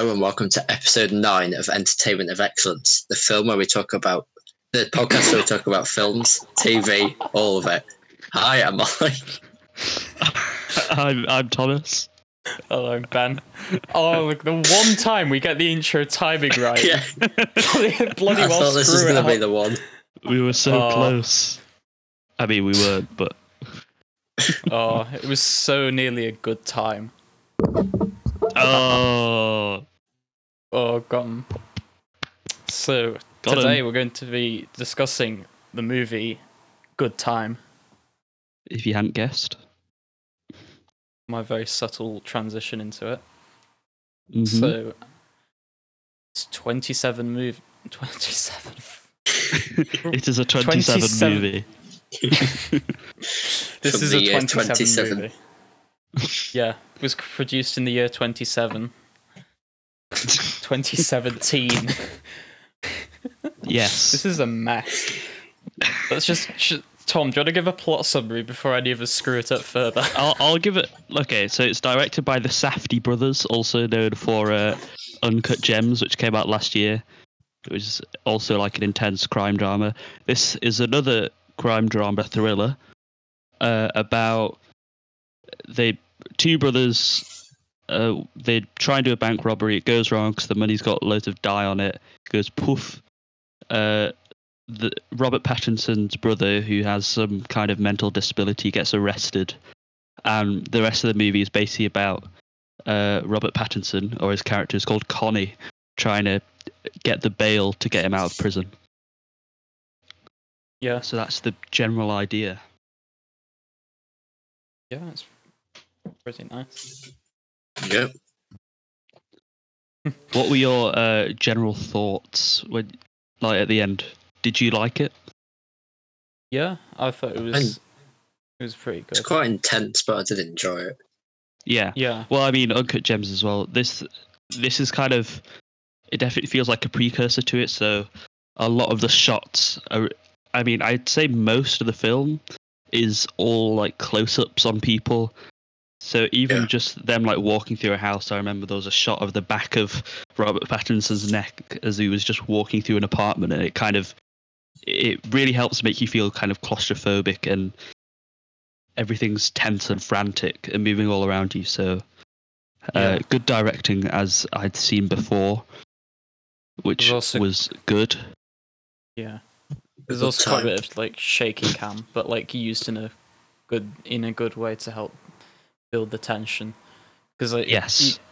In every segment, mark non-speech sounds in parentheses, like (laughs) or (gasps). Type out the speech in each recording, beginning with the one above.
Hello and welcome to episode nine of Entertainment of Excellence, the film where we talk about the podcast where we talk about films, TV, all of it. Hi, I'm Molly. (laughs) I'm I'm Thomas. Hello, I'm Ben. Oh, look, the one time we get the intro timing (laughs) right. Yeah, bloody (laughs) bloody I well thought this was going to be the one. We were so Oh. close. I mean, we weren't, but Oh, it was so nearly a good time. oh, Oh, got 'em. So Got 'em. today we're going to be discussing the movie Good Time. if you hadn't guessed. My very subtle transition into it. Mhm. So it's 27 move (laughs) 27 (laughs) it is a 27, 27. movie. (laughs) This From is a 27, 27. movie. yeah, it was produced in the year 27. 2017. Yes. this is a mess. Let's just. Sh- Tom, do you want to give a plot summary before any of us screw it up further? (laughs) I'll, I'll give it. Okay, so it's directed by the Safdie brothers, also known for uh, Uncut Gems, which came out last year, which is also like an intense crime drama. This is another crime drama thriller uh, about the two brothers. Uh, they try and do a bank robbery. It goes wrong because the money's got loads of dye on it. It goes poof. Uh, the Robert Pattinson's brother, who has some kind of mental disability, gets arrested, and the rest of the movie is basically about uh, Robert Pattinson, or his character is called Connie, trying to get the bail to get him out of prison. Yeah, So that's the general idea. yeah, it's pretty nice. Yep. What were your uh, general thoughts when, like, at the end? Did you like it? Yeah, I thought it was. It was pretty good. It's good. quite intense, but I did enjoy it. Yeah. Yeah, Well, I mean, Uncut Gems as well. This this is kind of it definitely feels like a precursor to it. So a lot of the shots are. I mean, I'd say most of the film is all like close-ups on people. So even Yeah. just them like walking through a house, I remember there was a shot of the back of Robert Pattinson's neck as he was just walking through an apartment, and it kind of it really helps make you feel kind of claustrophobic and everything's tense and frantic and moving all around you. So, uh, Yeah. good directing as I'd seen before, which also- was good. yeah. There's also quite a bit of like shaky cam, but like used in a good in a good way to help build the tension. Because like, Yes. you-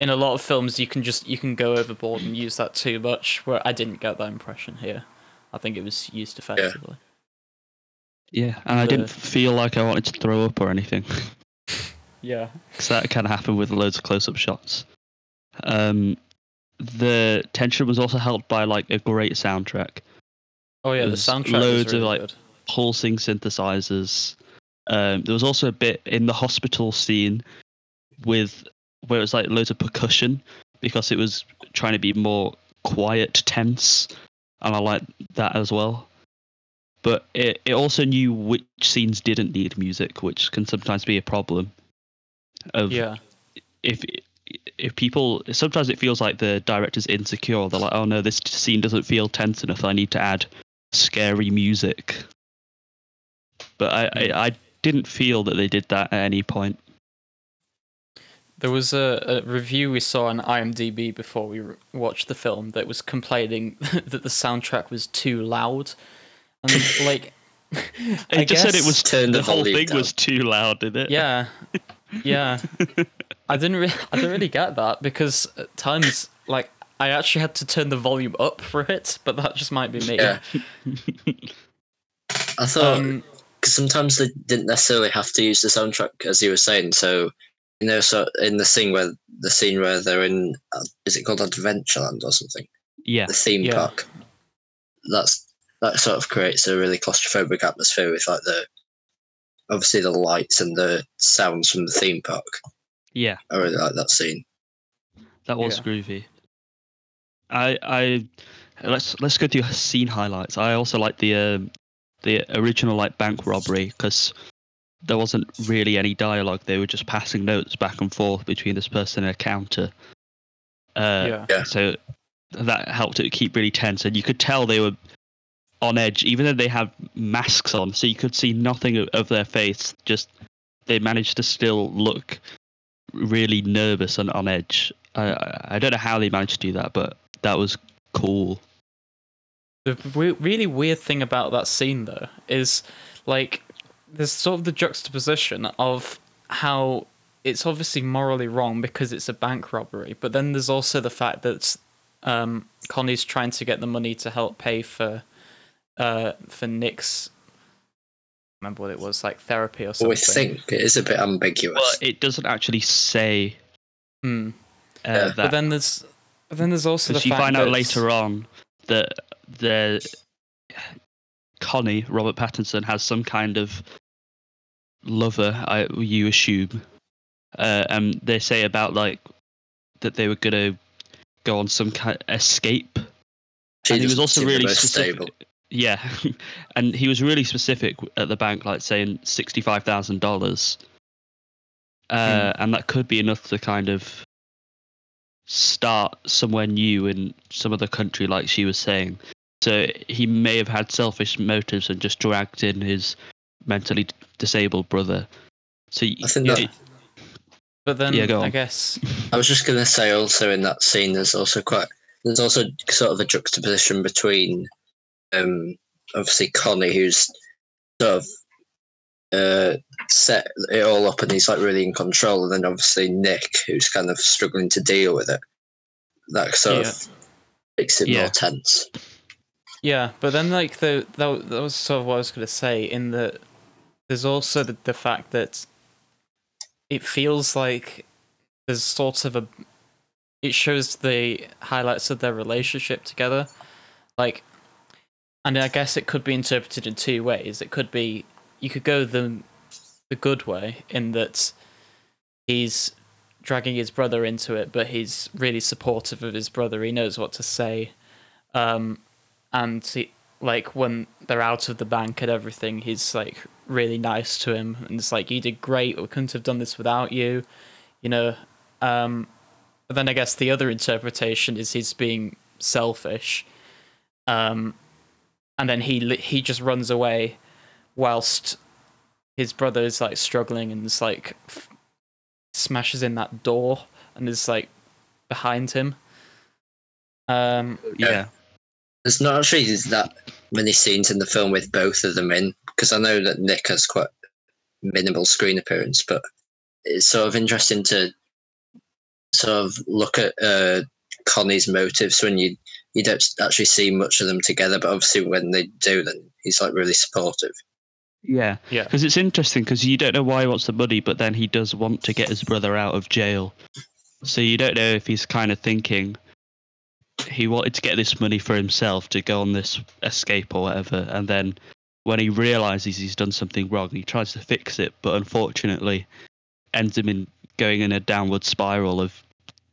in a lot of films, you can just you can go overboard and use that too much. Where I didn't get that impression here. I think it was used effectively. Yeah, and I didn't feel like I wanted to throw up or anything (laughs) Yeah. (laughs) because that kind of happened with loads of close-up shots. Um, the tension was also helped by like a great soundtrack. Oh yeah, the There's soundtrack loads was of, really like, good. pulsing synthesizers. Um, there was also a bit in the hospital scene with where it was like loads of percussion because it was trying to be more quiet, tense, and I like that as well. But it, it also knew which scenes didn't need music, which can sometimes be a problem. Of Yeah. if if people sometimes it feels like the director's insecure. They're like, oh no, this scene doesn't feel tense enough. I need to add scary music. But I, I, I didn't feel that they did that at any point. There was a, a review we saw on IMDb before we re- watched the film that was complaining (laughs) that the soundtrack was too loud, and (laughs) like, It I just said it was (laughs) Turn the the whole thing down. was too loud, didn't it? Yeah, yeah. I didn't really, I didn't really get that because at times, like, I actually had to turn the volume up for it, but that just might be me. Yeah. I thought Um, because sometimes they didn't necessarily have to use the soundtrack, as you were saying. So you know, so in the scene where the scene where they're in, uh, is it called Adventureland or something? yeah. The theme Yeah. park. That's that sort of creates a really claustrophobic atmosphere with like the obviously the lights and the sounds from the theme park. Yeah. I really like that scene. That was Yeah. groovy. I I let's let's go through scene highlights. I also like the um, the original like bank robbery because there wasn't really any dialogue. They were just passing notes back and forth between this person and a counter. Uh, yeah. Yeah. So that helped it keep really tense, and you could tell they were on edge, even though they had masks on, so you could see nothing of, of their face. Just they managed to still look really nervous and on edge. I- I I don't know how they managed to do that, but that was cool. The w- really weird thing about that scene, though, is like there's sort of the juxtaposition of how it's obviously morally wrong because it's a bank robbery, but then there's also the fact that um, Connie's trying to get the money to help pay for uh, for Nick's. Remember what it was like therapy or something. We think it is a bit ambiguous. But it doesn't actually say Hmm. uh, Yeah. that. But then there's but then there's also the Because you find out that- later on that the Connie Robert Pattinson has some kind of lover. I you assume, uh, and they say about like that they were gonna go on some kind of escape. She and he was also really specific. stable. Yeah, (laughs) and he was really specific at the bank, like saying sixty-five thousand dollars, uh, and that could be enough to kind of start somewhere new in some other country, like she was saying. So he may have had selfish motives and just dragged in his mentally disabled brother. So y- I think y- that- But then Yeah, go I guess (laughs) I was just going to say also in that scene, there's also quite there's also sort of a juxtaposition between um obviously Connie, who's sort of uh set it all up and he's like really in control, and then obviously Nick, who's kind of struggling to deal with it. That sort Yeah. of makes it Yeah. more tense. Yeah, but then like the that, that was sort of what I was going to say. In that, there's also the, the fact that it feels like there's sort of a. It shows the highlights of their relationship together, like, and I guess it could be interpreted in two ways. It could be you could go the the good way in that he's dragging his brother into it, but he's really supportive of his brother. He knows what to say. Um, and he, like when they're out of the bank and everything, he's like really nice to him, and it's like you did great. We couldn't have done this without you, you know. Um, but then I guess the other interpretation is he's being selfish, um, and then he he just runs away, whilst his brother is like struggling and is like f- smashes in that door and is like behind him. Um, yeah, There's not actually that many scenes in the film with both of them in, because I know that Nick has quite minimal screen appearance, but it's sort of interesting to sort of look at uh, Connie's motives when you you don't actually see much of them together, but obviously when they do, then he's like really supportive. yeah. Yeah. Because it's interesting because you don't know why he wants the money, but then he does want to get his brother out of jail. So you don't know if he's kind of thinking he wanted to get this money for himself to go on this escape or whatever, and then when he realizes he's done something wrong, he tries to fix it, but unfortunately ends him in going in a downward spiral of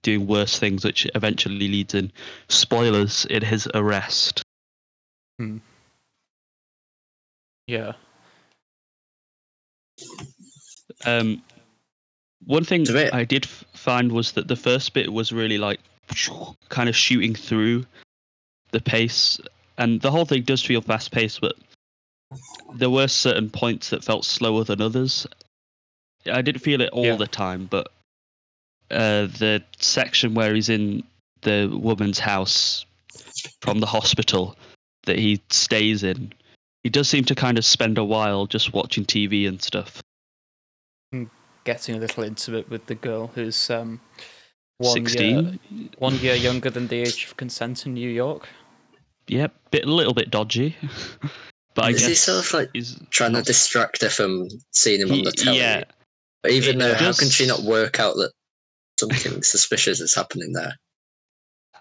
doing worse things, which eventually leads in spoilers in his arrest. Hmm. yeah. Um, one thing It's I did find was that the first bit was really like (sighs) kind of shooting through the pace, and the whole thing does feel fast paced, but there were certain points that felt slower than others. I didn't feel it all Yeah. the time, but uh, the section where he's in the woman's house from the hospital that he stays in, he does seem to kind of spend a while just watching TV and stuff. Getting a little intimate with the girl who's um one 16? year one year younger than the age of consent in New York. Yep, bit a little bit dodgy. (laughs) but I Is guess he sort of like he's trying to distract her from seeing him on the telly? yeah, But even it though, how can she not work out that something (laughs) suspicious is happening there?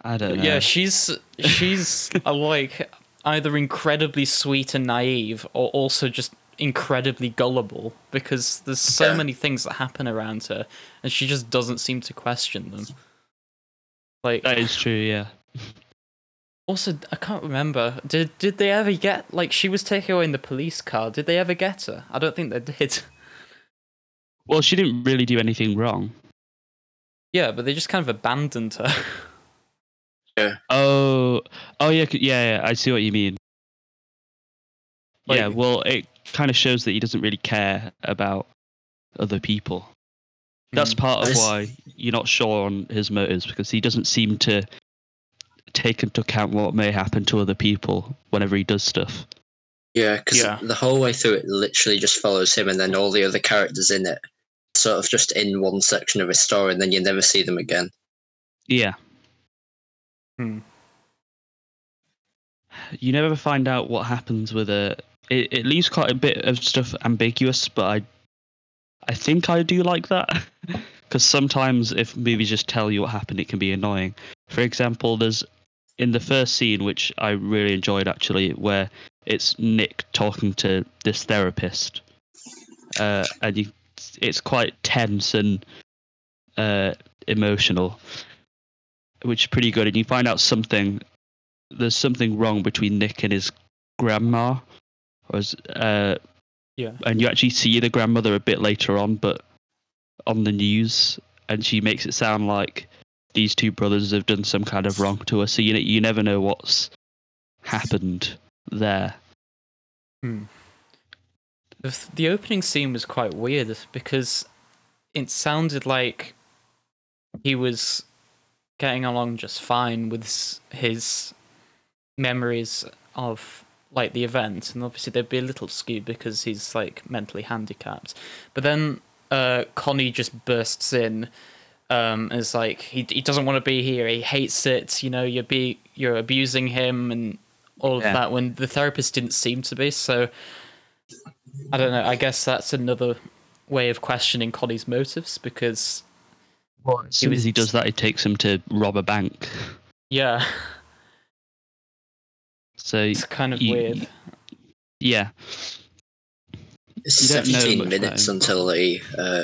I don't know. Yeah, she's she's (laughs) uh, like either incredibly sweet and naive or also just incredibly gullible because there's so Yeah. many things that happen around her and she just doesn't seem to question them. Like that is true. Yeah, also I can't remember. Did did they ever get like she was taken away in the police car? Did they ever get her? I don't think they did. (laughs) well, she didn't really do anything wrong. Yeah, but they just kind of abandoned her. Yeah. Oh, oh yeah, yeah, yeah. I see what you mean. yeah, well, it kind of shows that he doesn't really care about other people. That's Mm. part of This- why you're not sure on his motives because he doesn't seem to take into account what may happen to other people whenever he does stuff. Yeah, because Yeah. the whole way through it literally just follows him, and then all the other characters in it, sort of just in one section of his story, and then you never see them again. Yeah. Hmm. You never find out what happens with it. It, it leaves quite a bit of stuff ambiguous, but I, I think I do like that (laughs) because sometimes if movies just tell you what happened, it can be annoying. For example, there's in the first scene, which I really enjoyed actually, where it's Nick talking to this therapist, uh, and you, it's quite tense and uh, emotional which is pretty good. And you find out something. There's something wrong between Nick and his grandma, his, uh, Yeah. and you actually see the grandmother a bit later on, but on the news, and she makes it sound like these two brothers have done some kind of wrong to her. So you you never know what's happened there. The, the opening scene was quite weird because it sounded like he was getting along just fine with his memories of like the event and obviously they'd be a little skewed because he's like mentally handicapped but then uh connie just bursts in um as like he, he doesn't want to be here he hates it you know you're be you're abusing him and all of Yeah. that when the therapist didn't seem to be so I don't know. I guess that's another way of questioning Connie's motives because, As soon as he does that, it takes him to rob a bank. yeah, So it's kind of You- weird. yeah, It's You 17 much about minutes until the uh,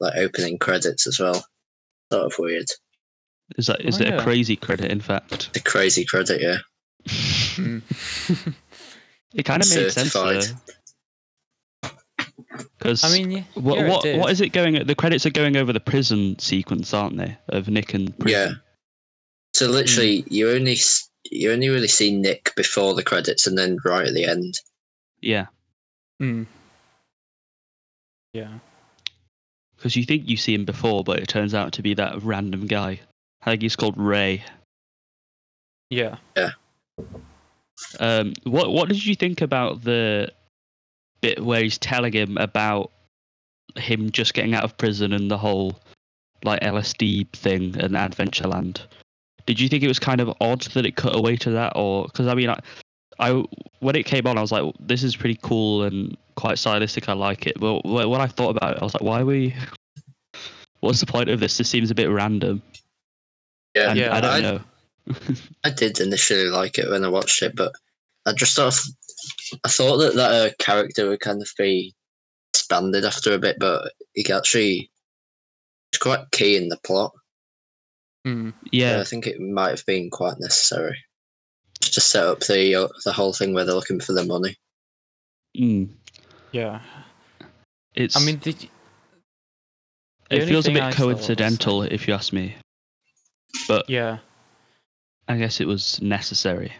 like opening credits as well. Sort of weird. is that is Oh, it yeah. a crazy credit? In fact, The crazy credit, yeah. (laughs) Mm. it kind of makes sense Certified. Because I mean, yeah, what yeah, what, what is it going? The credits are going over the prison sequence, aren't they? Of Nick and prison. Yeah. So literally, Hmm. you only s- you only really see Nick before the credits, and then right at the end. yeah. Mm. Yeah, Because you think you see him before, but it turns out to be that random guy. I think he's called Ray. yeah. Yeah. Um, what what did you think about the bit where he's telling him about him just getting out of prison and the whole like LSD thing and Adventureland? Did you think it was kind of odd that it cut away to that, or because I mean, I, I when it came on, I was like, this is pretty cool and quite stylistic. I like it. But when I thought about it, I was like, why are we? (laughs) What's the point of this? This seems a bit random. Yeah, And Yeah, I don't I, know. (laughs) I did initially like it when I watched it, but I just sort of I thought that that uh, character would kind of be expanded after a bit, but he actually is quite key in the plot. Mm. Yeah, Yeah, I think it might have been quite necessary to set up the uh, the whole thing where they're looking for the money. mm, Yeah. it's. I mean, did you, it feels a bit I coincidental, if you ask me. But yeah, I guess it was necessary.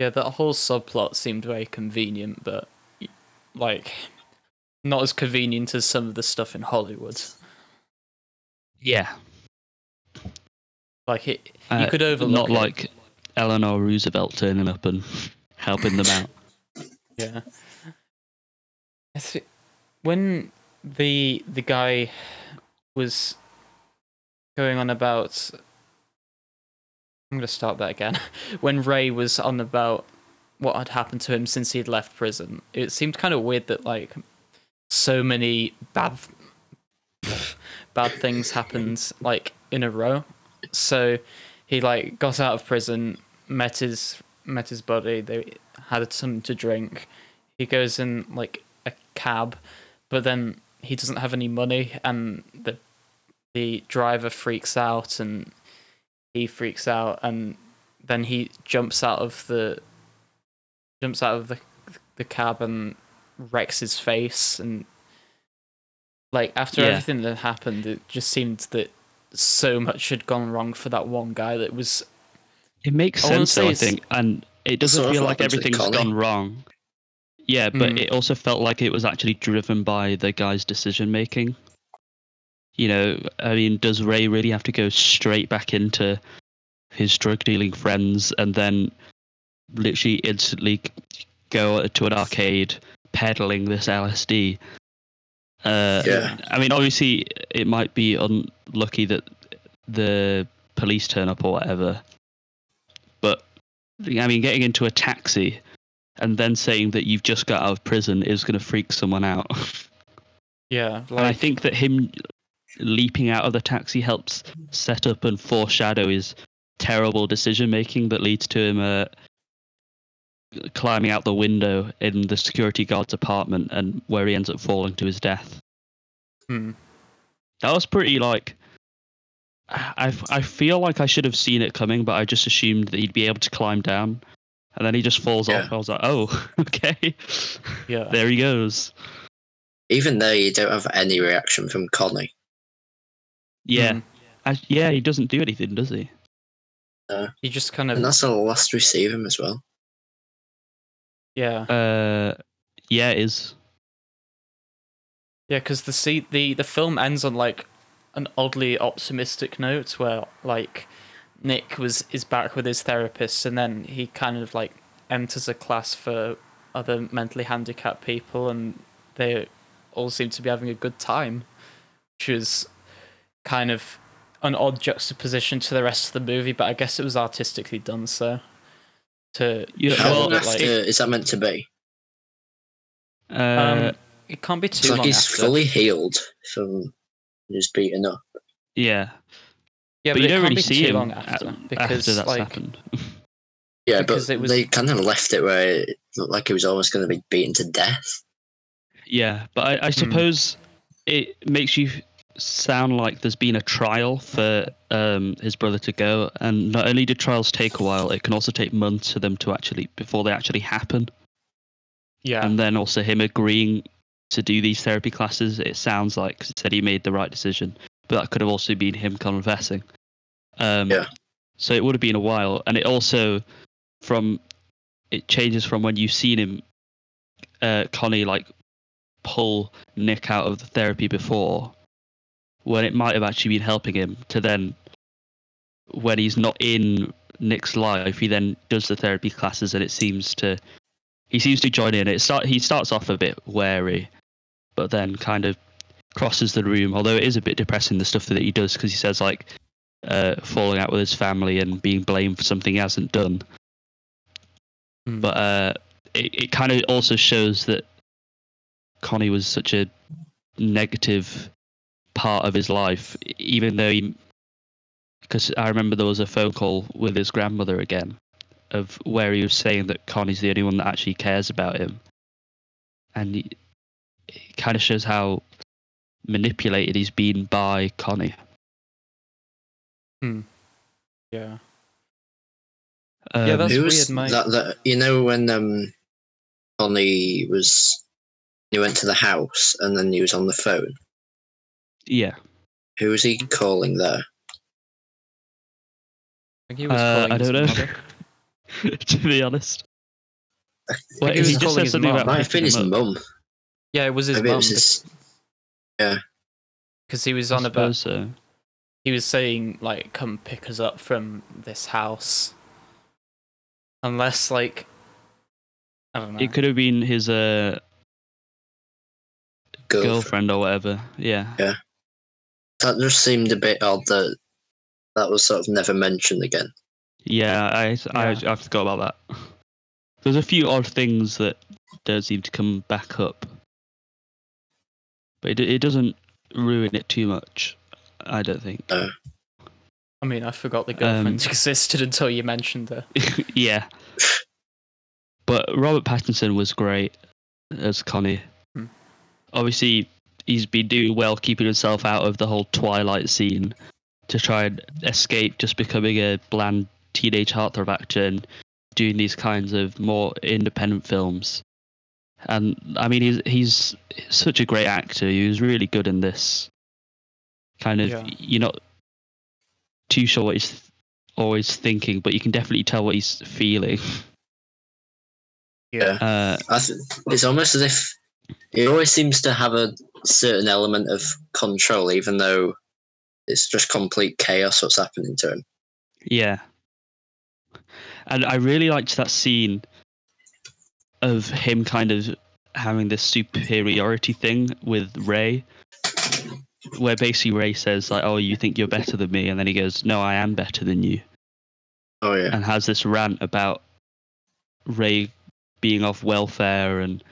yeah. That whole subplot seemed very convenient, but like not as convenient as some of the stuff in Hollywood. Yeah. Like it, you Uh, could overlook Not it. like Eleanor Roosevelt turning up and (laughs) helping them out. (laughs) Yeah. When the the guy was going on about I'm gonna start that again. (laughs) when Ray was on about what had happened to him since he'd left prison, it seemed kind of weird that like so many bad bad things happened like in a row. So he like got out of prison, met his met his buddy. They had something to drink. He goes in like a cab, but then he doesn't have any money, and the the driver freaks out, and he freaks out, and then he jumps out of the jumps out of the the cab and wrecks his face, and like after Yeah. everything that happened, it just seemed that so much had gone wrong for that one guy that was It makes sense, though, I think, and it doesn't Sort of feel like happens with everything's Connie. gone wrong. Yeah, but Mm. it also felt like it was actually driven by the guy's decision making. You know, I mean, does Ray really have to go straight back into his drug dealing friends and then literally instantly go to an arcade peddling this LSD? Uh, Yeah. I mean, obviously, it might be unlucky that the police turn up or whatever. But I mean, getting into a taxi and then saying that you've just got out of prison is going to freak someone out. (laughs) yeah and I think that him leaping out of the taxi helps set up and foreshadow his terrible decision making that leads to him uh, climbing out the window in the security guard's apartment and where he ends up falling to his death. hmm. That was pretty like. I I feel like I should have seen it coming, but I just assumed that he'd be able to climb down, and then he just falls Yeah. off. I was like, oh, (laughs) okay, yeah (laughs) there he goes. Even though you don't have any reaction from Connie. Yeah, Mm. I, yeah, he doesn't do anything, does he? he just kind of And that's the last we see of him as well. Yeah Uh, yeah, it is. Yeah, because the see the the film ends on like an oddly optimistic note where like Nick was is back with his therapist and then he kind of like enters a class for other mentally handicapped people and they all seem to be having a good time, which is kind of an odd juxtaposition to the rest of the movie, but I guess it was artistically done so. To Yeah, show How long after like, is that meant to be? Uh, um, it can't be too. It's too like long he's after. fully healed from his beaten up. yeah, yeah, but, you don't really see too him long a- after after, because that's like happened. Yeah, Because but it was- they kind of left it where it looked like he was almost going to be beaten to death. Yeah, but Hmm. I, I suppose it makes you sound like there's been a trial for um, his brother to go, and not only do trials take a while, it can also take months for them to actually before they actually happen, yeah, and then also him agreeing to do these therapy classes. It sounds like 'cause it said he made the right decision, but that could have also been him confessing. Um, Yeah. So it would have been a while, and it also from it changes from when you've seen him, uh, Connie like pull Nick out of the therapy before, when it might have actually been helping him, to then when he's not in Nick's life, he then does the therapy classes, and it seems to he seems to join in. It start he starts off a bit wary, but then kind of crosses the room. Although it is a bit depressing the stuff that he does because he says like uh, falling out with his family and being blamed for something he hasn't done. Mm. But uh, it it kind of also shows that Connie was such a negative part of his life, even though he. Because I remember there was a phone call with his grandmother again, of where he was saying that Connie's the only one that actually cares about him, and he, it kind of shows how manipulated he's been by Connie. Hmm. yeah. Um, Yeah, that's was weird, mate. that, that? You know when um, Connie was he went to the house and then he was on the phone. Yeah. Who was he calling there? I think he was Uh, calling I his don't know. mother. (laughs) to be honest. I Well, he was he just calling said his something mum. about Might have been picking his him up. mum. Yeah, it was his Maybe it mum was his. because he was I on about suppose so. he was saying like come pick us up from this house unless like i don't know It could have been his uh, girlfriend. girlfriend or whatever. Yeah. Yeah. That just seemed a bit odd that that was sort of never mentioned again. Yeah, I, I, Yeah. I forgot about that. There's a few odd things that don't seem to come back up, but it, it doesn't ruin it too much. I don't think. i mean i forgot the Um, girlfriend (laughs) existed until you mentioned her yeah. But Robert Pattinson was great as Connie. Hmm. Obviously, he's been doing well keeping himself out of the whole Twilight scene to try and escape just becoming a bland teenage heartthrob actor and doing these kinds of more independent films. And I mean, he's he's such a great actor. He was really good in this. Kind of, Yeah. you're not too sure what he's always thinking, but you can definitely tell what he's feeling. Yeah. Uh, I th- it's almost as if he always seems to have a certain element of control, even though it's just complete chaos what's happening to him. Yeah. And I really liked that scene of him kind of having this superiority thing with Ray, where basically Ray says, like, oh, you think you're better than me? And then he goes, no, I am better than you. Oh yeah, And has this rant about Ray being off welfare and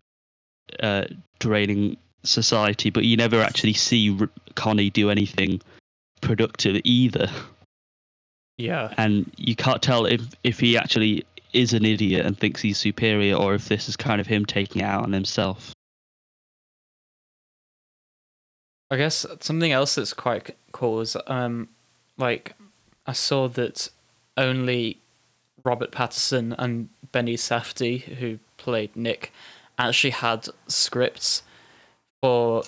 uh, draining society, but you never actually see R- Connie do anything productive either. Yeah. and you can't tell if if he actually is an idiot and thinks he's superior or if this is kind of him taking it out on himself. I guess something else that's quite cool is um like I saw that only Robert Pattinson and Benny Safdie, who played Nick, actually had scripts for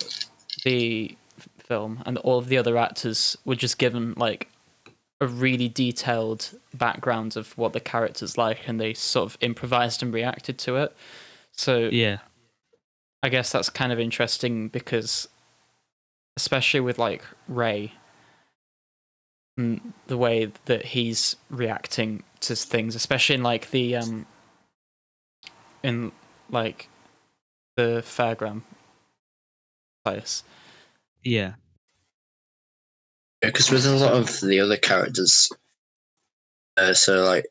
the film, and all of the other actors were just given like a really detailed background of what the character's like, and they sort of improvised and reacted to it. So Yeah, I guess that's kind of interesting because, especially with like Ray, mm, the way that he's reacting to things, especially in like the um, in like the fairground place. yeah, because with a lot of the other characters, uh, so like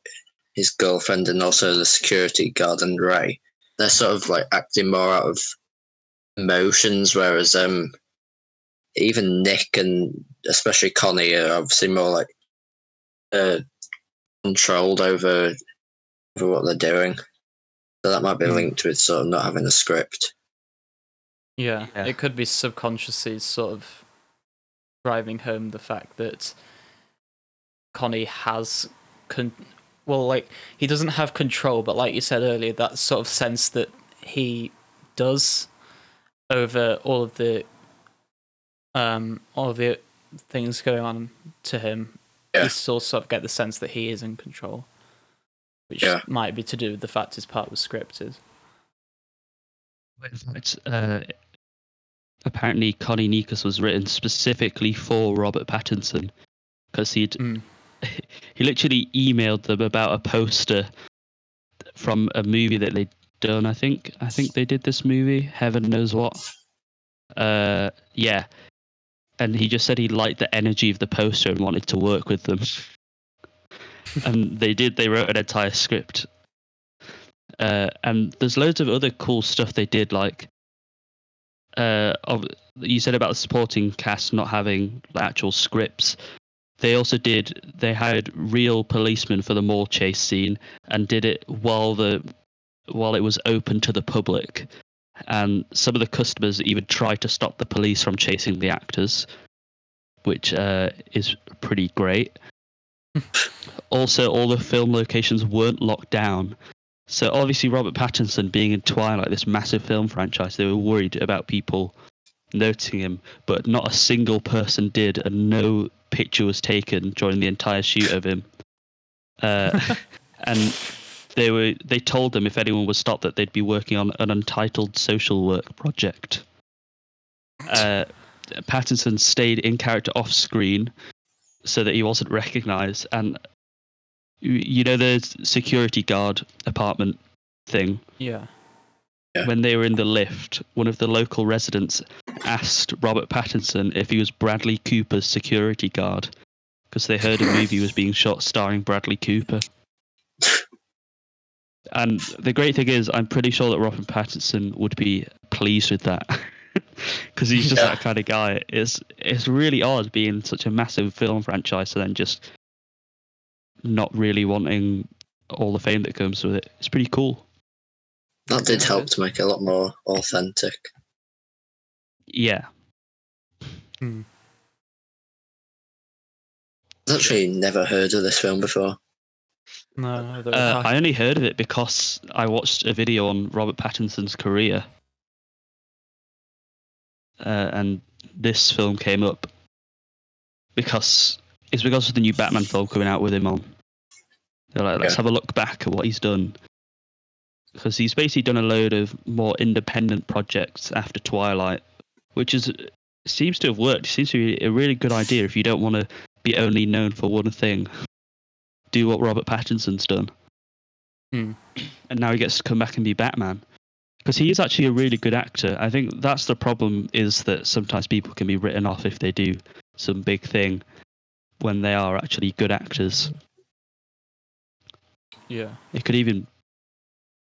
his girlfriend and also the security guard and Ray, they're sort of like acting more out of emotions, whereas um, even Nick and especially Connie are obviously more like uh, controlled over over what they're doing. So that might be Hmm. linked with sort of not having a script. Yeah, Yeah. it could be subconsciously sort of driving home the fact that Connie has con- well like he doesn't have control but like you said earlier that sort of sense that he does over all of the um all of the things going on to him Yeah. you still sort of get the sense that he is in control which Yeah. might be to do with the fact his part was scripted In fact, uh, apparently Connie Nikas was written specifically for Robert Pattinson because he'd Mm. (laughs) he literally emailed them about a poster from a movie that they'd done. I think I think they did this movie, Heaven knows what. Uh, yeah, and he just said he liked the energy of the poster and wanted to work with them. (laughs) and they did. They wrote an entire script. Uh, and there's loads of other cool stuff they did, like uh, of, you said about the supporting cast not having the actual scripts. They also did. They hired real policemen for the mall chase scene and did it while the while it was open to the public. And some of the customers even tried to stop the police from chasing the actors, which uh, is pretty great. (laughs) also, all the film locations weren't locked down. So obviously, Robert Pattinson being in Twilight, this massive film franchise, they were worried about people noting him, but not a single person did, and no picture was taken during the entire shoot of him. Uh, (laughs) and they were they told them if anyone was stopped that they'd be working on an untitled social work project. Uh, Pattinson stayed in character off screen so that he wasn't recognized, and you- you know the security guard apartment thing yeah Yeah. when they were in the lift, one of the local residents asked Robert Pattinson if he was Bradley Cooper's security guard because they heard a movie was being shot starring Bradley Cooper. (laughs) And the great thing is, I'm pretty sure that Robert Pattinson would be pleased with that (laughs) because he's just Yeah. that kind of guy. It's it's really odd being such a massive film franchise and then just not really wanting all the fame that comes with it. It's pretty cool. That did help to make it a lot more authentic. Yeah. I've actually never heard of this film before. no neither Uh, I. I only heard of it because I watched a video on Robert Pattinson's career, uh, and this film came up because is because of the new Batman film coming out with him on. They're like, let's Yeah. have a look back at what he's done. Because he's basically done a load of more independent projects after Twilight, which is seems to have worked. It seems to be a really good idea if you don't want to be only known for one thing. Do what Robert Pattinson's done. Hmm. And now he gets to come back and be Batman. Because he is actually a really good actor. I think that's the problem is that sometimes people can be written off if they do some big thing when they are actually good actors. Yeah. It could even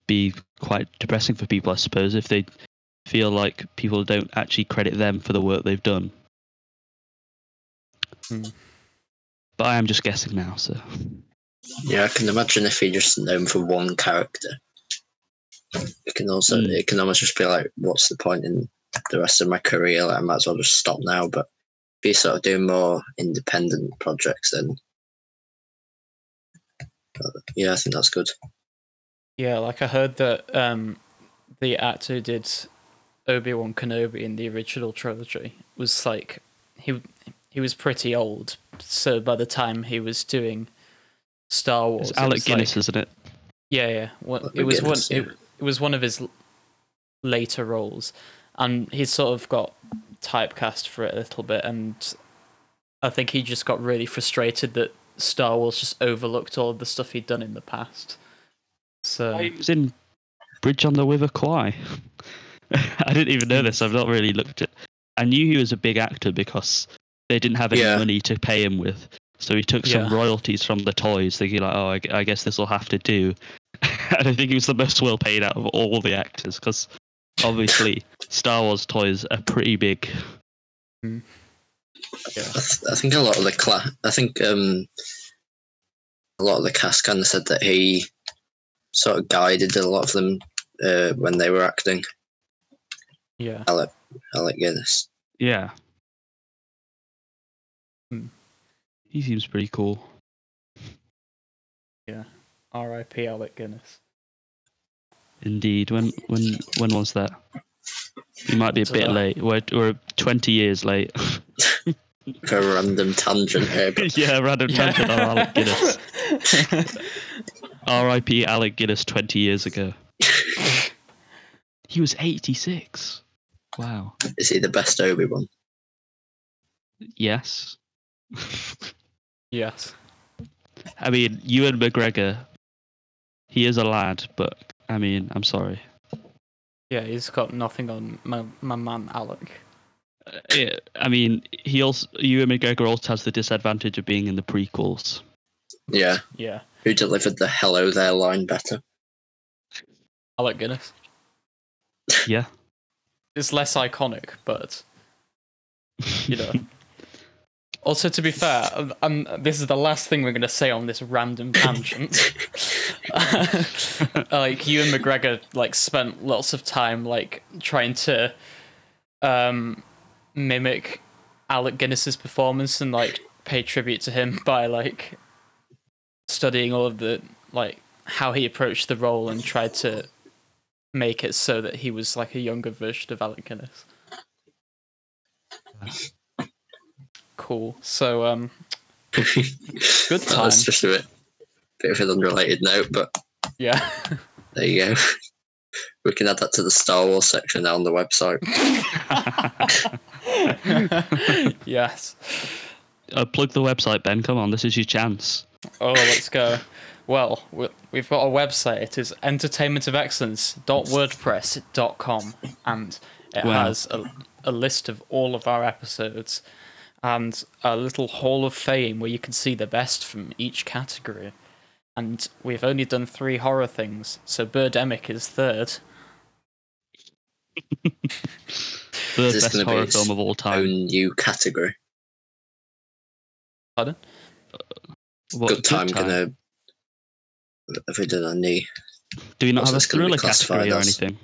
be quite depressing for people, I suppose, if they feel like people don't actually credit them for the work they've done. Hmm. But I am just guessing now, so Yeah, I can imagine if he just known for one character. It can also Mm. it can almost just be like, what's the point in the rest of my career? Like, I might as well just stop now. But if he's sort of doing more independent projects, then uh, yeah, I think that's good. Yeah, like I heard that um, the actor who did Obi Wan Kenobi in the original trilogy was like he he was pretty old, so by the time he was doing Star Wars, it's Alec was Guinness, like- isn't it? yeah, yeah. What, it was one. Guinness, It, yeah. it was one of his later roles, and he's sort of got typecast for it a little bit, and I think he just got really frustrated that Star Wars just overlooked all of the stuff he'd done in the past. So He was in Bridge on the River Kwai. (laughs) I didn't even know this. I've not really looked at. I knew he was a big actor because they didn't have any Yeah. money to pay him with, so he took some Yeah. royalties from the toys, thinking like, "Oh, I, I guess this will have to do." (laughs) and I think he was the most well paid out of all the actors because obviously Star Wars toys are pretty big. yeah. I, th- I think a lot of the class, I think um, a lot of the cast kind of said that he sort of guided a lot of them uh, when they were acting. yeah. Alec Guinness. Yeah. Hmm. He seems pretty cool. Yeah, R.I.P. Alec Guinness. Indeed. When when when was that? You might be a bit late. We're, we're 20 years late. (laughs) For a random tangent here, but (laughs) yeah, random Yeah. tangent on Alec Guinness. (laughs) R.I.P. Alec Guinness 20 years ago. He was 86. Wow. is he the best Obi Wan? Yes. yes. I mean, Ewan McGregor, he is a lad, but I mean, I'm sorry. Yeah, he's got nothing on my, my man Alec. Uh, yeah, I mean, he also Ewan McGregor also has the disadvantage of being in the prequels. Yeah, Yeah. who delivered the "Hello there" line better? Alec Guinness. Yeah. It's less iconic, but you know. (laughs) Also, to be fair, um, um, this is the last thing we're going to say on this random (laughs) tangent. (laughs) like Ewan McGregor, like spent lots of time like trying to um, mimic Alec Guinness's performance and like pay tribute to him by like studying all of the like how he approached the role and tried to make it so that he was like a younger version of Alec Guinness. Cool. So um (laughs) Good time. That's just a bit, bit of an unrelated note, but yeah. (laughs) there you go. We can add that to the Star Wars section now on the website. (laughs) yes. Uh, plug the website, Ben. Come on, this is your chance. Oh, let's go. Well, we- we've got a website. It is entertainmentofexcellence.wordpress.com and it Wow. has a, a list of all of our episodes and a little hall of fame where you can see the best from each category. And we've only done three horror things, so Birdemic is third. (laughs) The Is this best gonna be horror film of all time. Own new category. Pardon? Uh, what, Good time, gonna. Have we done any? Do we not have a this gonna thriller category or as? anything?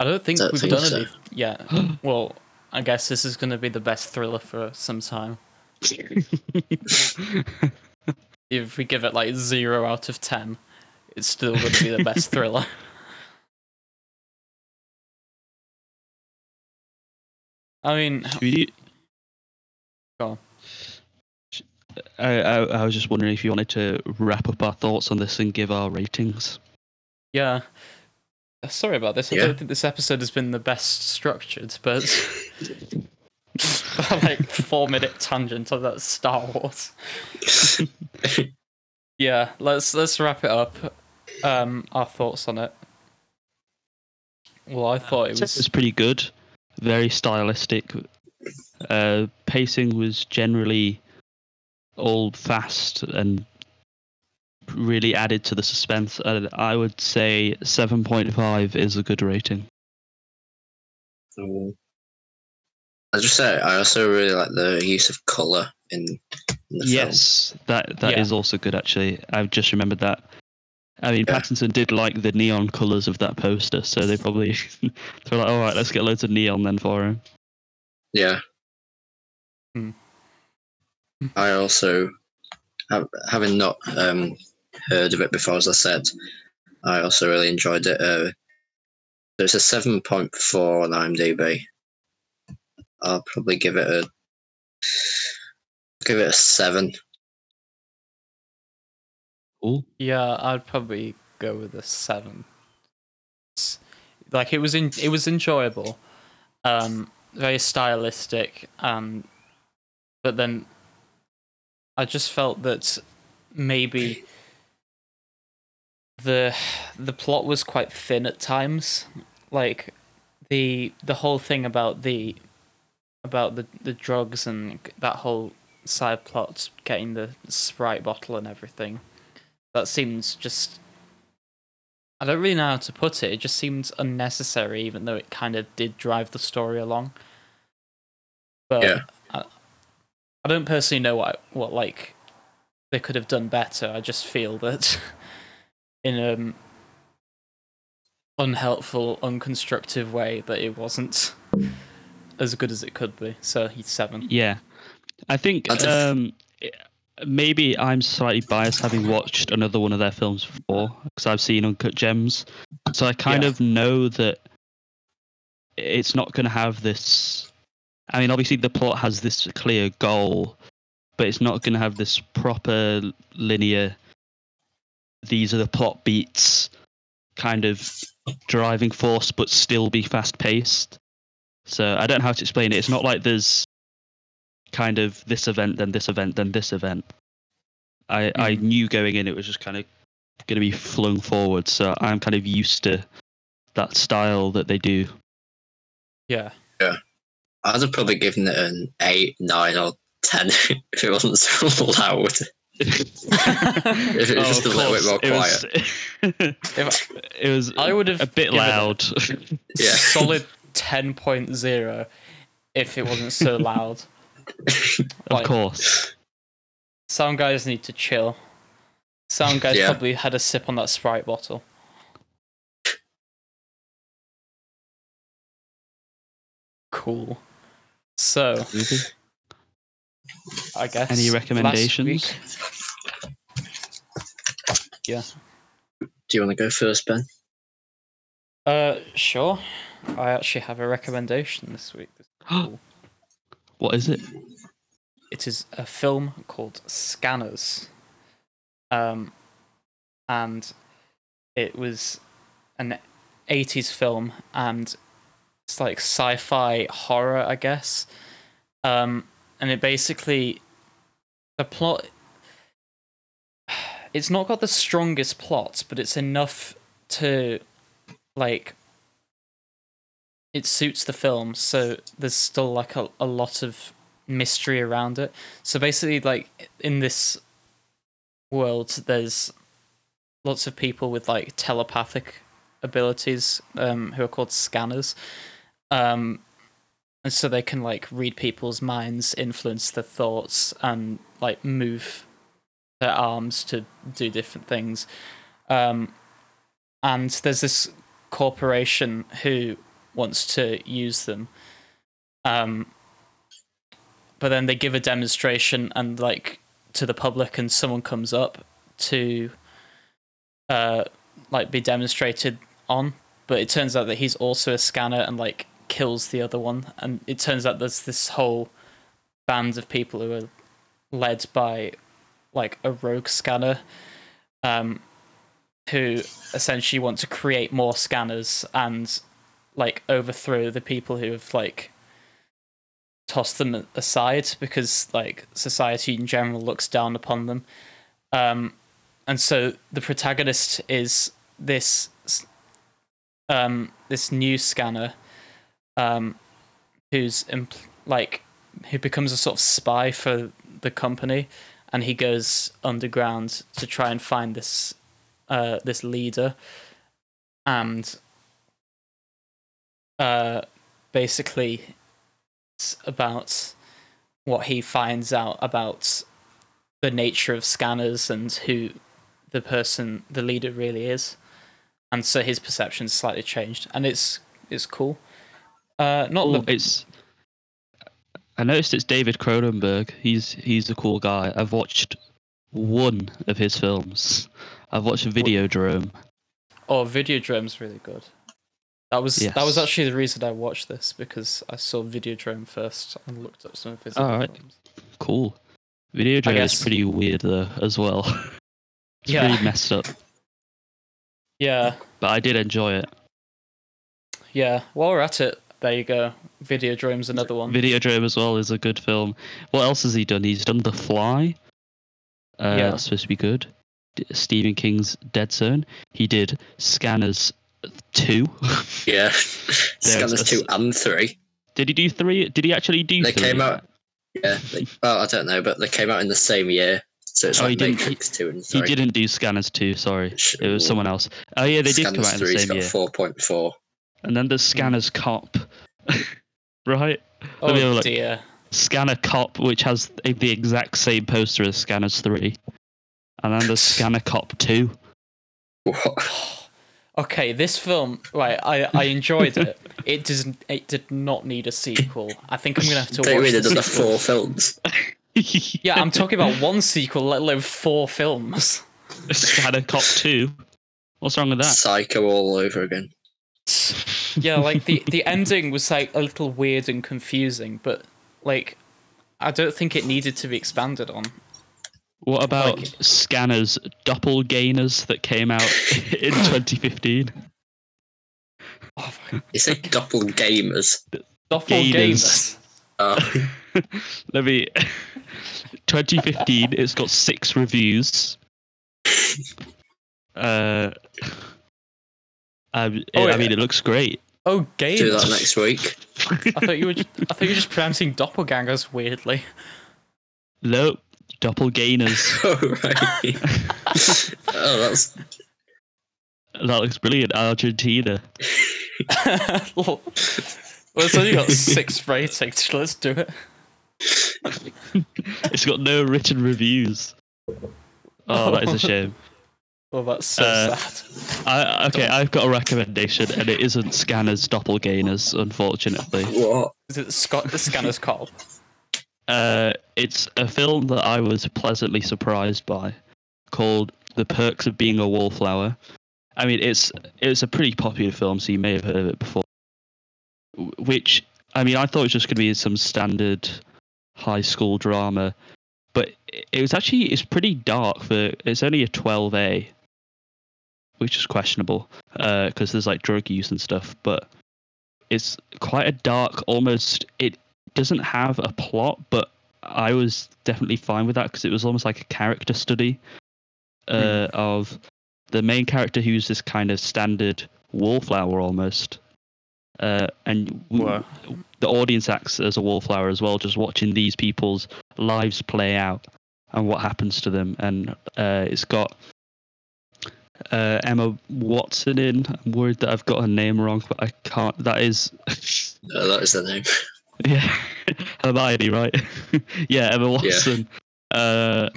I don't think Don't we've think done so. any yet. (gasps) Well, I guess this is going to be the best thriller for some time. (laughs) If we give it like zero out of ten, it's still going to be the best thriller. (laughs) I mean, Go on. I, I, I was just wondering if you wanted to wrap up our thoughts on this and give our ratings. Yeah. Sorry about this. I Yeah. don't think this episode has been the best structured, but (laughs) (laughs) like four minute tangent of that Star Wars. (laughs) Yeah, let's let's wrap it up. Um, our thoughts on it. Well, I thought it It was was pretty good, very stylistic. Uh, pacing was generally all fast and really added to the suspense. And I would say 7.5 is a good rating. Mm. I just say I also really like the use of color in, in the film. Yes, that that is Yeah. also good. Actually, I've just remembered that. I mean, Yeah. Pattinson did like the neon colors of that poster, so they probably (laughs) they're like, all right, let's get loads of neon then for him. Yeah. Hmm. I also, ha- having not um, heard of it before, as I said, I also really enjoyed it. Uh, it's a 7.4 on IMDb. I'll probably give it a give it a seven. Cool. yeah. I'd probably go with a seven. Like it was in it was enjoyable, um, very stylistic, um, but then I just felt that maybe the the plot was quite thin at times. Like the the whole thing about the about the the drugs and that whole side plot, getting the sprite bottle and everything. That seems just. I don't really know how to put it. It just seemed unnecessary, even though it kind of did drive the story along. But Yeah. I, I don't personally know what what like they could have done better. I just feel that (laughs) in an unhelpful, unconstructive way that it wasn't as good as it could be. So he's seven. Yeah, I think um, maybe I'm slightly biased having watched another one of their films before because I've seen Uncut Gems, so I kind Yeah. of know that it's not going to have this. I mean, obviously the plot has this clear goal, but it's not going to have this proper linear. These are the plot beats, kind of driving force, but still be fast paced. So I don't know how to explain it. It's not like there's kind of this event, then this event, then this event. I I Mhm. knew going in it was just kind of going to be flung forward. So I'm kind of used to that style that they do. Yeah. Yeah. I'd have probably given it an eight, nine, or ten (laughs) if it wasn't so (laughs) loud. If it was Oh, just a of little bit course, more it quiet. was- (laughs) If it was I would have a bit given it loud. Yeah. (laughs) solid 10.0 if it wasn't so loud. (laughs) of Like, course. Sound guys need to chill. Sound guys Yeah. probably had a sip on that Sprite bottle. Cool. So, mm-hmm. I guess. Any last recommendations? week- Yeah. Do you want to go first, Ben? Uh, sure. I actually have a recommendation this week. (gasps) Cool. what is it? It is a film called Scanners. Um, and it was an 80s film, and it's like sci fi horror, I guess. Um, and it basically. The plot. It's not got the strongest plot, but it's enough to, like, it suits the film, so there's still like a, a lot of mystery around it. So basically, like in this world, there's lots of people with like telepathic abilities um, who are called scanners. Um, and so they can like read people's minds, influence their thoughts, and like move their arms to do different things. Um, and there's this corporation who wants to use them. Um, but then they give a demonstration and like to the public, and someone comes up to uh, like be demonstrated on. But it turns out that he's also a scanner and like kills the other one. And it turns out there's this whole band of people who are led by like a rogue scanner um, who essentially want to create more scanners and like overthrow the people who have like tossed them aside because like society in general looks down upon them um, and so the protagonist is this um, this new scanner um, who's impl- like who becomes a sort of spy for the company and he goes underground to try and find this uh, this leader. And uh, basically it's about what he finds out about the nature of scanners and who the person the leader really is. And so his perception's slightly changed and it's it's cool uh not Oh, the it's. I noticed it's David Cronenberg. He's he's a cool guy. I've watched one of his films. I've watched Videodrome. oh videodrome's really good that was that was actually the reason i watched this because i saw videodrome first and looked up some of his other Alright. films Cool. Videodrome guess- is pretty weird though as well. (laughs) it's Yeah. pretty messed up, yeah but I did enjoy it. yeah while we're at it there you go Video videodrome's another one Video Videodrome as well is a good film. What else has he done? He's done The Fly. Uh, Yeah. That's supposed to be good. D- Stephen King's Dead Zone. He did Scanners 2. (laughs) Yeah. Scanners a- two and three. did he do 3? Did he actually do They 3? came out. Yeah. They, well, I don't know, but they came out in the same year, so it's Oh, he like didn't- Matrix two and 3. He didn't do Scanners 2, sorry. It was someone else. Oh, yeah, they did come out in the three's same got year. four point four. And then there's Scanners hmm. Cop. (laughs) right? oh Let me oh, have a look. dear Scanner Cop, which has the exact same poster as Scanners 3. And then there's (laughs) Scanner Cop 2. What? Okay, this film, right? I, I enjoyed it. It doesn't. It did not need a sequel. I think I'm gonna have to They watch really the done four films. (laughs) Yeah, I'm talking about one sequel, let alone four films. Scanner Cop 2. What's wrong with that? Psycho all over again. Yeah, like the the ending was like a little weird and confusing, but like I don't think it needed to be expanded on. What about Like- Scanners Doppelgainers that came out (laughs) in (laughs) 2015? Oh, my You say doppelgamers. Doppelgamers. Oh, (laughs) Let me. 2015. It's got six reviews. Uh, I, Oh, I mean, it looks great. Oh, gamers. do that next week. I thought you were. Just, I thought you were just pronouncing doppelgangers weirdly. Nope, doppelgainers. (laughs) Oh right. (laughs) oh, that's that looks brilliant. Argentina. (laughs) well, it's only got six ratings. Let's do it. It's got no written reviews. Oh, that is a shame. Well, that's so Uh, sad. I, okay, I've got a recommendation, and it isn't Scanners Doppelgangers, unfortunately. what? Is it Scott the Scanner's Call? Uh, it's a film that I was pleasantly surprised by, called "The Perks of Being a Wallflower." I mean, it's it's a pretty popular film, so you may have heard of it before. Which I mean, I thought it was just going to be some standard high school drama, but it it was actually it's pretty dark for it's only a twelve A, which is questionable because there's like drug use and stuff, but it's quite a dark, almost it doesn't have a plot, but I was definitely fine with that because it was almost like a character study uh, of the main character who's this kind of standard wallflower almost. Uh, and Wow. the audience acts as a wallflower as well, just watching these people's lives play out and what happens to them. And uh, it's got uh, Emma Watson in. I'm worried that I've got her name wrong, but I can't. That is (laughs) Oh, that is the name. yeah, Hermione, right? (laughs) yeah, Emma Watson, uh,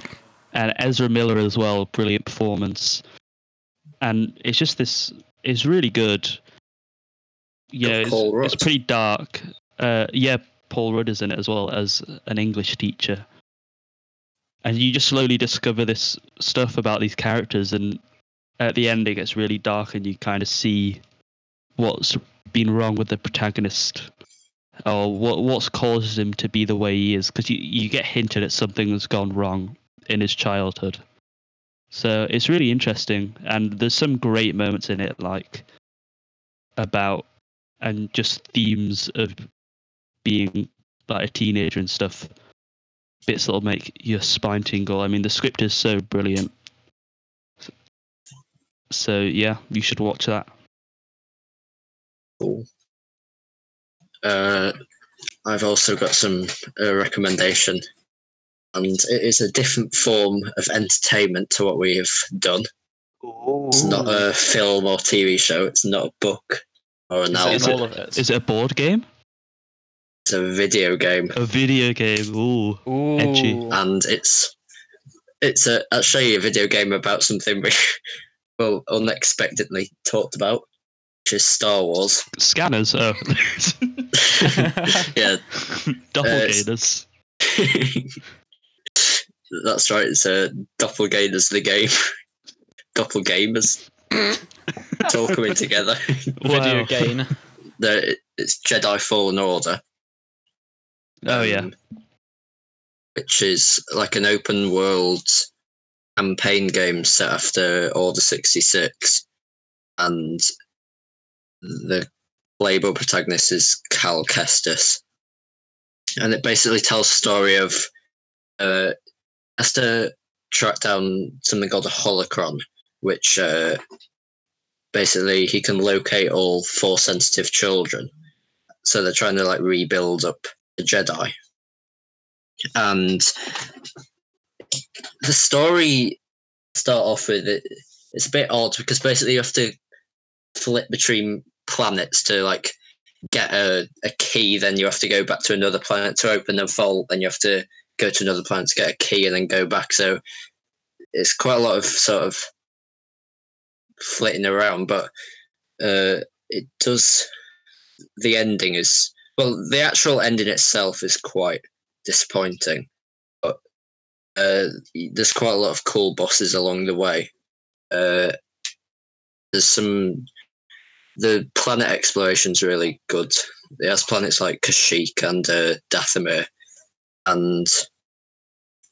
and Ezra Miller as well. Brilliant performance, and it's just this. It's really good. Yeah, it's, it's pretty dark. Uh, yeah, Paul Rudd is in it as well as an English teacher, and you just slowly discover this stuff about these characters, and at the end it gets really dark, and you kind of see what's been wrong with the protagonist or what what's caused him to be the way he is because you, you get hinted at something that's gone wrong in his childhood. So it's really interesting and there's some great moments in it like about and just themes of being like a teenager and stuff. Bits that'll make your spine tingle. I mean the script is so brilliant so yeah you should watch that Cool. Uh, I've also got some uh, recommendation, and it is a different form of entertainment to what we have done. It's not a film or TV show. It's not a book or an Is it album. in it- all of it? is it a board game It's a video game, a video game ooh Ooh. edgy. and it's it's a actually a video game about something (laughs) we well unexpectedly talked about, which is Star Wars. Scanners. Oh. (laughs) Yeah, (laughs) Doppelgangers. (laughs) That's right. It's a doppelgangers the game. Doppelgamers. it's all coming together. Video Wow. game. The, it's Jedi Fallen Order. Oh yeah. um, Which is like an open world campaign game set after Order 66. And the playable protagonist is Cal Kestis. And it basically tells the story of uh, has to track down something called a holocron, which uh, basically he can locate all force sensitive children. So they're trying to like rebuild up the Jedi. And the story start off with it it's a bit odd because basically you have to flip between planets to like get a, a key, then you have to go back to another planet to open a vault, then you have to go to another planet to get a key and then go back. So it's quite a lot of sort of flitting around, but uh, it does. The ending is well, the actual ending itself is quite disappointing, uh, there's quite a lot of cool bosses along the way. Uh, there's some. The planet exploration's really good. It has planets like Kashyyyk and uh, Dathomir, and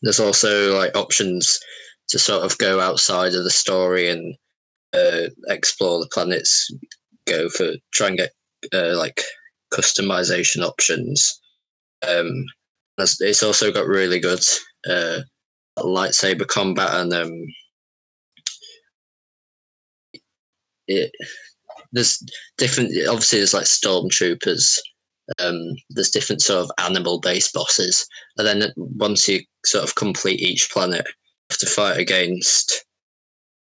there's also like options to sort of go outside of the story and uh, explore the planets. Go for try and get uh, like customization options. Um, it's also got really good uh, lightsaber combat and um, it. There's different. Obviously, there's like stormtroopers. Um, there's different sort of animal-based bosses, and then once you sort of complete each planet, you have to fight against.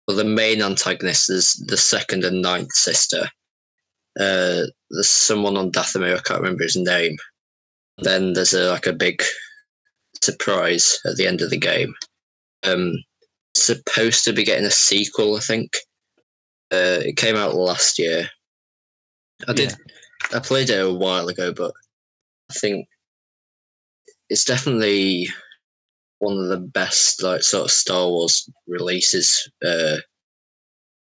Well, the main antagonist is the second and ninth sister. Uh, there's someone on Dathomir. I can't remember his name. Then there's a, like a big surprise at the end of the game. Um, supposed to be getting a sequel, I think. Uh, it came out last year. I did. I played it a while ago, but I think it's definitely one of the best, like sort of Star Wars releases. Uh,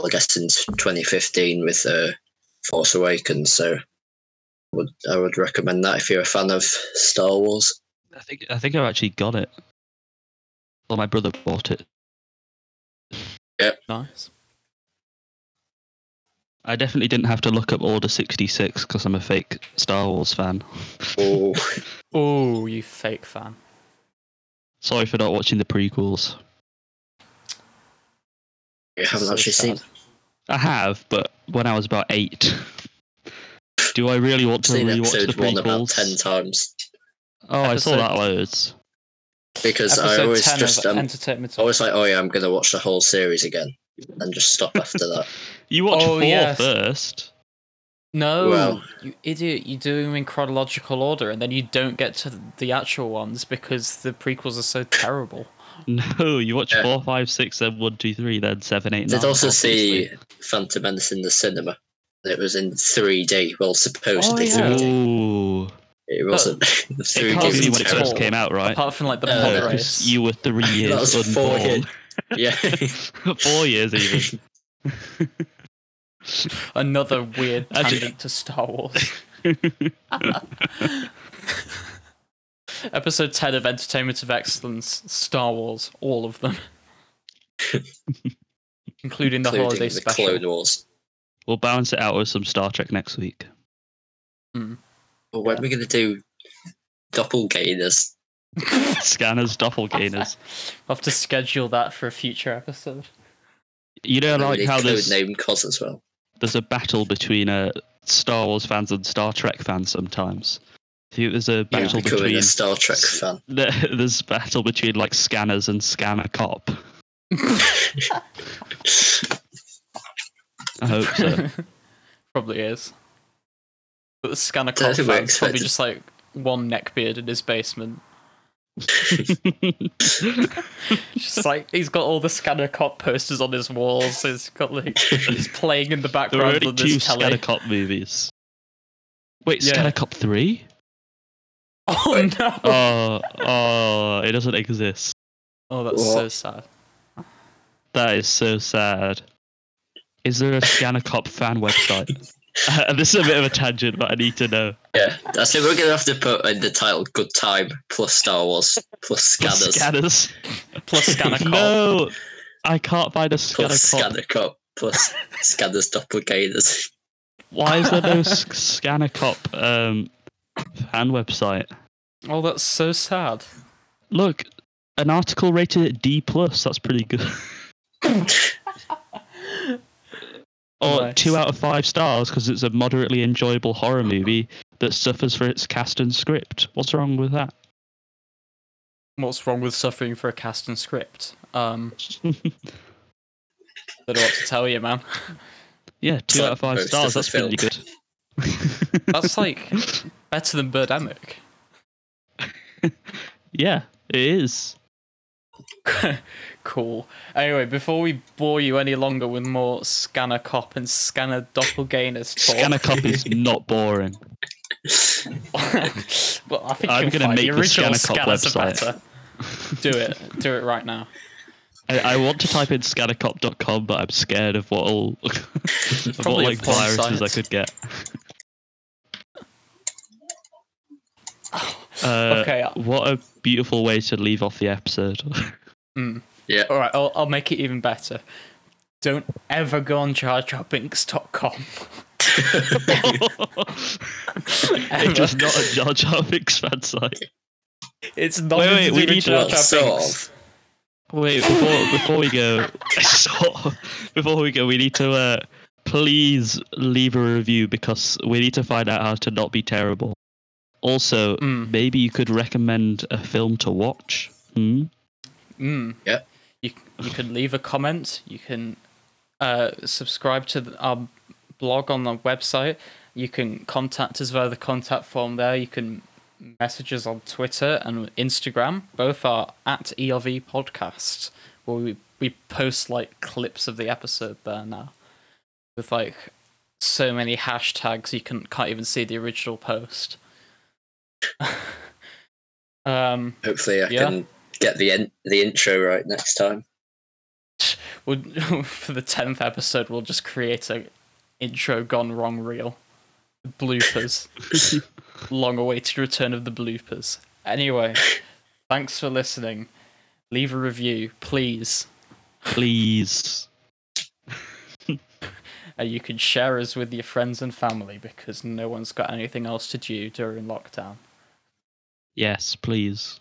I guess since 2015 with uh, Force Awakens. So, would I would recommend that if you're a fan of Star Wars. I think I think I actually got it. Well, my brother bought it. Yep. Nice. I definitely didn't have to look up Order sixty six because I'm a fake Star Wars fan. Oh, (laughs) Oh, you fake fan. Sorry for not watching the prequels. you haven't So actually seen. I have, but when I was about eight. (laughs) Do I really want to rewatch the episode one about prequels? ten times Oh, I saw that loads. because I Episode always 10 just of um, Entertainment I was like, oh yeah, I'm gonna watch the whole series again, and just stop after that. (laughs) You watch Oh, four yes. first. No, Well- you idiot! You do them in chronological order, and then you don't get to the actual ones because the prequels are so (laughs) terrible. No, you watch Yeah. four, five, six, then one, two, three, then seven, eight, Did nine. also see obviously. Phantom Menace in the cinema. It was in 3D. Well, supposedly Oh, yeah. 3D. Ooh, It wasn't. (laughs) the it 3D can't was when it first came out, right? Apart from like the Uh, pod race. you were three (laughs) years that was four unborn. (laughs) Yeah. Four years even. Another weird Actually- tangent to Star Wars. Episode 10 of Entertainment of Excellence, Star Wars, all of them. Including the including holiday the special. Clone Wars. We'll balance it out with some Star Trek next week. Well, when are we going to do doppelgangers? (laughs) Scanners, doppelgangers. I'll have to schedule that for a future episode. You know, And like how code there's name Cos as well. there's a battle between uh, Star Wars fans and Star Trek fans sometimes. There's a battle becoming between a Star Trek fan. (laughs) there's battle between like scanners and scanner cop. (laughs) I hope so. probably is. But the scanner That's cop what I fan's probably just like one neckbeard in his basement. (laughs) (laughs) Just like he's got all the scanner cop posters on his walls. He's got like he's playing in the there are background already on two this telly. scanner cop movies. Wait, Yeah. Scanner Cop three? (laughs) Oh no! Oh, oh, it doesn't exist. Oh, that's so sad. That is so sad. Is there a Scanner Cop fan website? Uh, (laughs) this is a bit of a tangent, but I need to know. Yeah, I think we're going to have to put in the title "Good Time" plus Star Wars plus Plus Scanners Scanners. Plus scanner cop. no, I can't find a Scanner plus Cop. Scanner Cop plus Scanners doppelgangers. Why is there no (laughs) Scanner Cop um, fan website? Oh, that's so sad. Look, an article rated at D plus. That's pretty good. (laughs) or Nice. two out of five stars because it's a moderately enjoyable horror movie that suffers for its cast and script. What's wrong with that? What's wrong with suffering for a cast and script? Um, (laughs) don't know what to tell you, man. yeah, two like out of five stars. of the That's pretty good. (laughs) That's like better than Birdemic. (laughs) yeah, it is. (laughs) cool. Anyway, before we bore you any longer with more scanner cop and scanner doppelgangers talk, Scanner Cop is (laughs) not boring. (laughs) well, I think I'm gonna find make the the Scanner Cop website. Do it. Do it right now. I, I want to type in scannercop.com, but I'm scared of what all of what like viruses I could get. Uh, Okay. What a beautiful way to leave off the episode. Mm. Yeah. All right. I'll, I'll make it even better. Don't ever go on jarjarbinks.com. (laughs) it is just not a Jar Jar Binks fan site. It's not Wait, to wait, do we with need to- Jar Well, Jar Binks. of. Wait, before before we go, (laughs) so, before we go, we need to uh, please leave a review because we need to find out how to not be terrible. Also, Mm. maybe you could recommend a film to watch. Hmm? Mm. Yeah. You you can leave a comment. You can uh, subscribe to the, our blog on the website. You can contact us via the contact form there. You can message us on Twitter and Instagram. Both are at ERV Podcast, where we we post like clips of the episode there now, with like so many hashtags you can can't even see the original post. (laughs) um. Hopefully, I Yeah. can get the in- the intro right next time. We'll, (laughs) for the tenth episode, we'll just create a intro gone wrong reel, bloopers, (laughs) long-awaited return of the bloopers. Anyway, thanks for listening. Leave a review, please. Please. (laughs) Uh, you can share us with your friends and family because no one's got anything else to do during lockdown. Yes, please.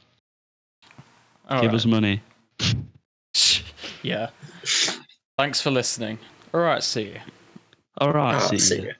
All Give right. us money. (laughs) yeah. Thanks for listening. All right, see you. All right, Ah, see, see you. you.